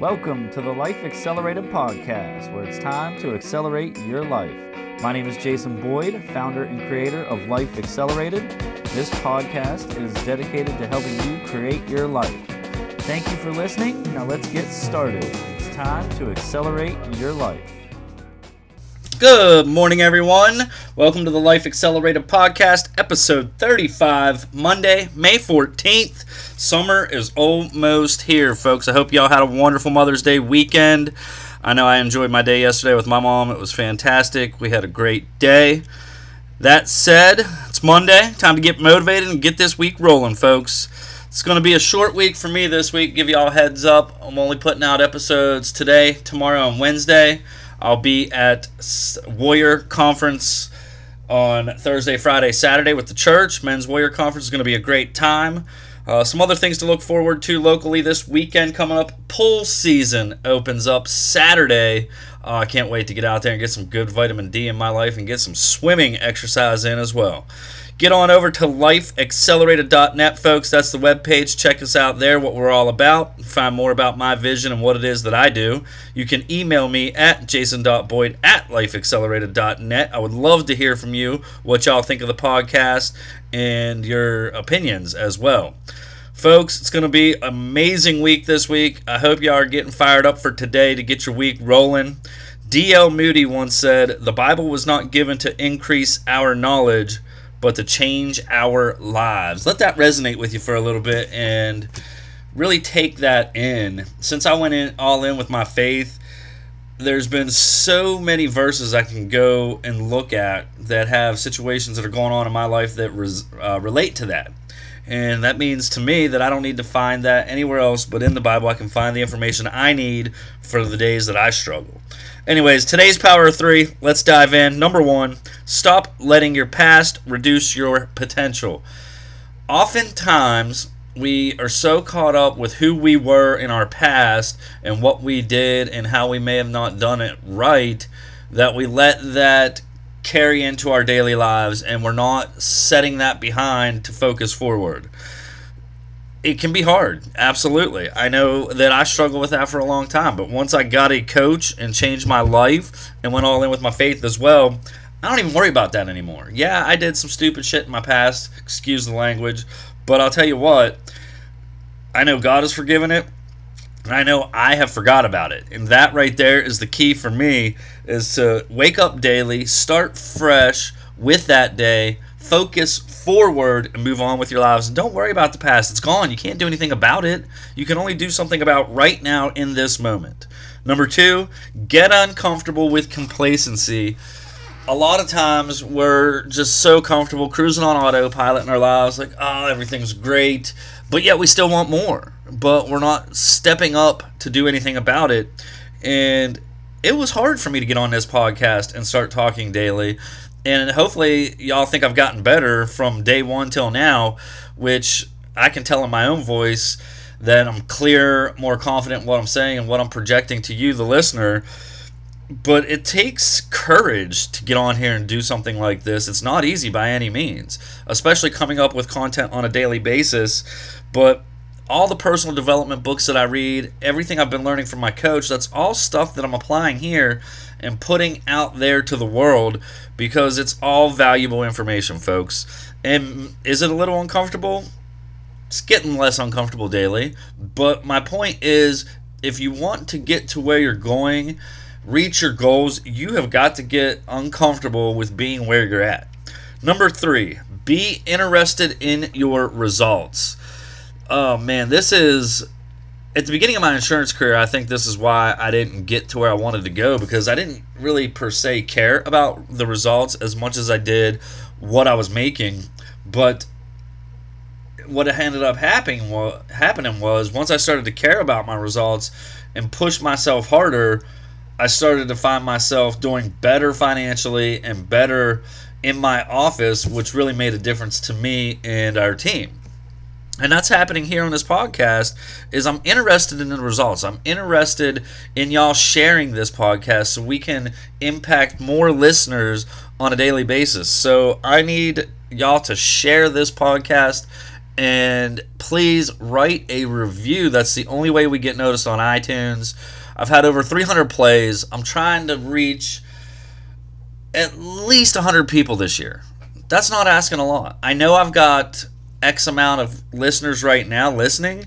Welcome to the Life Accelerated podcast, where it's time to accelerate your life. My name is Jason Boyd, founder and creator of Life Accelerated. This podcast is dedicated to helping you create your life. Thank you for listening. Now let's get started. It's time to accelerate your life. Good morning, everyone. Welcome to the Life Accelerated Podcast, episode 35, Monday, May 14th. Summer is almost here, folks. I hope y'all had a wonderful Mother's Day weekend. I know I enjoyed my day yesterday with my mom. It was fantastic. We had a great day. That said, it's Monday. Time to get motivated and get this week rolling, folks. It's going to be a short week for me this week. Give y'all heads up. I'm only putting out episodes today, tomorrow, and Wednesday. I'll be at Warrior Conference on Thursday, Friday, Saturday with the church. Men's Warrior Conference is going to be a great time. Uh, some other things to look forward to locally this weekend coming up. Pool season opens up Saturday. Uh, I can't wait to get out there and get some good vitamin D in my life and get some swimming exercise in as well. Get on over to lifeaccelerated.net, folks. That's the webpage. Check us out there, what we're all about. Find more about my vision and what it is that I do. You can email me at jason.boyd at lifeaccelerated.net. I would love to hear from you what y'all think of the podcast and your opinions as well. Folks, it's going to be amazing week this week. I hope y'all are getting fired up for today to get your week rolling. D.L. Moody once said, The Bible was not given to increase our knowledge, but to change our lives. Let that resonate with you for a little bit and really take that in. Since I went in all in with my faith, there's been so many verses I can go and look at that have situations that are going on in my life that res, uh, relate to that. And that means to me that I don't need to find that anywhere else but in the Bible. I can find the information I need for the days that I struggle. Anyways, today's power of three, let's dive in. Number one, stop letting your past reduce your potential. Oftentimes, we are so caught up with who we were in our past and what we did and how we may have not done it right that we let that carry into our daily lives and we're not setting that behind to focus forward it can be hard. Absolutely. I know that I struggled with that for a long time, but once I got a coach and changed my life and went all in with my faith as well, I don't even worry about that anymore. Yeah, I did some stupid shit in my past, excuse the language, but I'll tell you what, I know God has forgiven it, and I know I have forgot about it. And that right there is the key for me is to wake up daily, start fresh with that day, focus forward and move on with your lives. Don't worry about the past. It's gone. You can't do anything about it. You can only do something about right now in this moment. Number two, get uncomfortable with complacency. A lot of times we're just so comfortable cruising on autopilot in our lives, like, oh, everything's great, but yet we still want more. But we're not stepping up to do anything about it. And it was hard for me to get on this podcast and start talking daily and hopefully y'all think I've gotten better from day one till now, which I can tell in my own voice that I'm clear, more confident in what I'm saying and what I'm projecting to you, the listener. But it takes courage to get on here and do something like this. It's not easy by any means, especially coming up with content on a daily basis. But all the personal development books that I read, everything I've been learning from my coach, that's all stuff that I'm applying here and putting out there to the world because it's all valuable information, folks. And is it a little uncomfortable? It's getting less uncomfortable daily. But my point is if you want to get to where you're going, reach your goals, you have got to get uncomfortable with being where you're at. Number three, be interested in your results. Oh man, this is at the beginning of my insurance career, I think this is why I didn't get to where I wanted to go because I didn't really per se care about the results as much as I did what I was making. But what ended up happening was, happening was once I started to care about my results and push myself harder, I started to find myself doing better financially and better in my office, which really made a difference to me and our team and that's happening here on this podcast is i'm interested in the results i'm interested in y'all sharing this podcast so we can impact more listeners on a daily basis so i need y'all to share this podcast And please write a review. That's the only way we get noticed on iTunes. I've had over 300 plays. I'm trying to reach at least 100 people this year. That's not asking a lot. I know I've got X amount of listeners right now listening,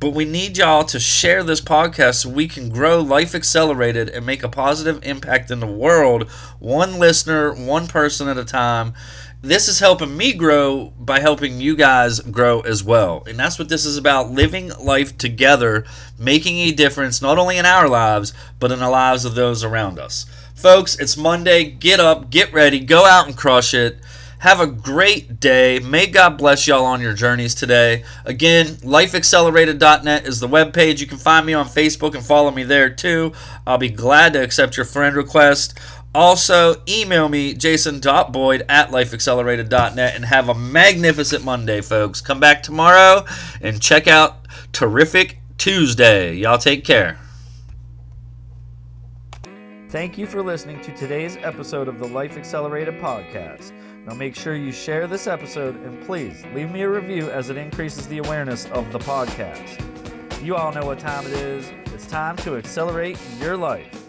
but we need y'all to share this podcast so we can grow Life Accelerated and make a positive impact in the world, one listener, one person at a time. This is helping me grow by helping you guys grow as well. And that's what this is about living life together, making a difference not only in our lives, but in the lives of those around us. Folks, it's Monday. Get up, get ready, go out and crush it. Have a great day. May God bless y'all on your journeys today. Again, lifeaccelerated.net is the webpage. You can find me on Facebook and follow me there too. I'll be glad to accept your friend request. Also, email me, jason.boyd at lifeaccelerated.net, and have a magnificent Monday, folks. Come back tomorrow and check out Terrific Tuesday. Y'all take care. Thank you for listening to today's episode of the Life Accelerated podcast. Now make sure you share this episode and please leave me a review as it increases the awareness of the podcast. You all know what time it is. It's time to accelerate your life.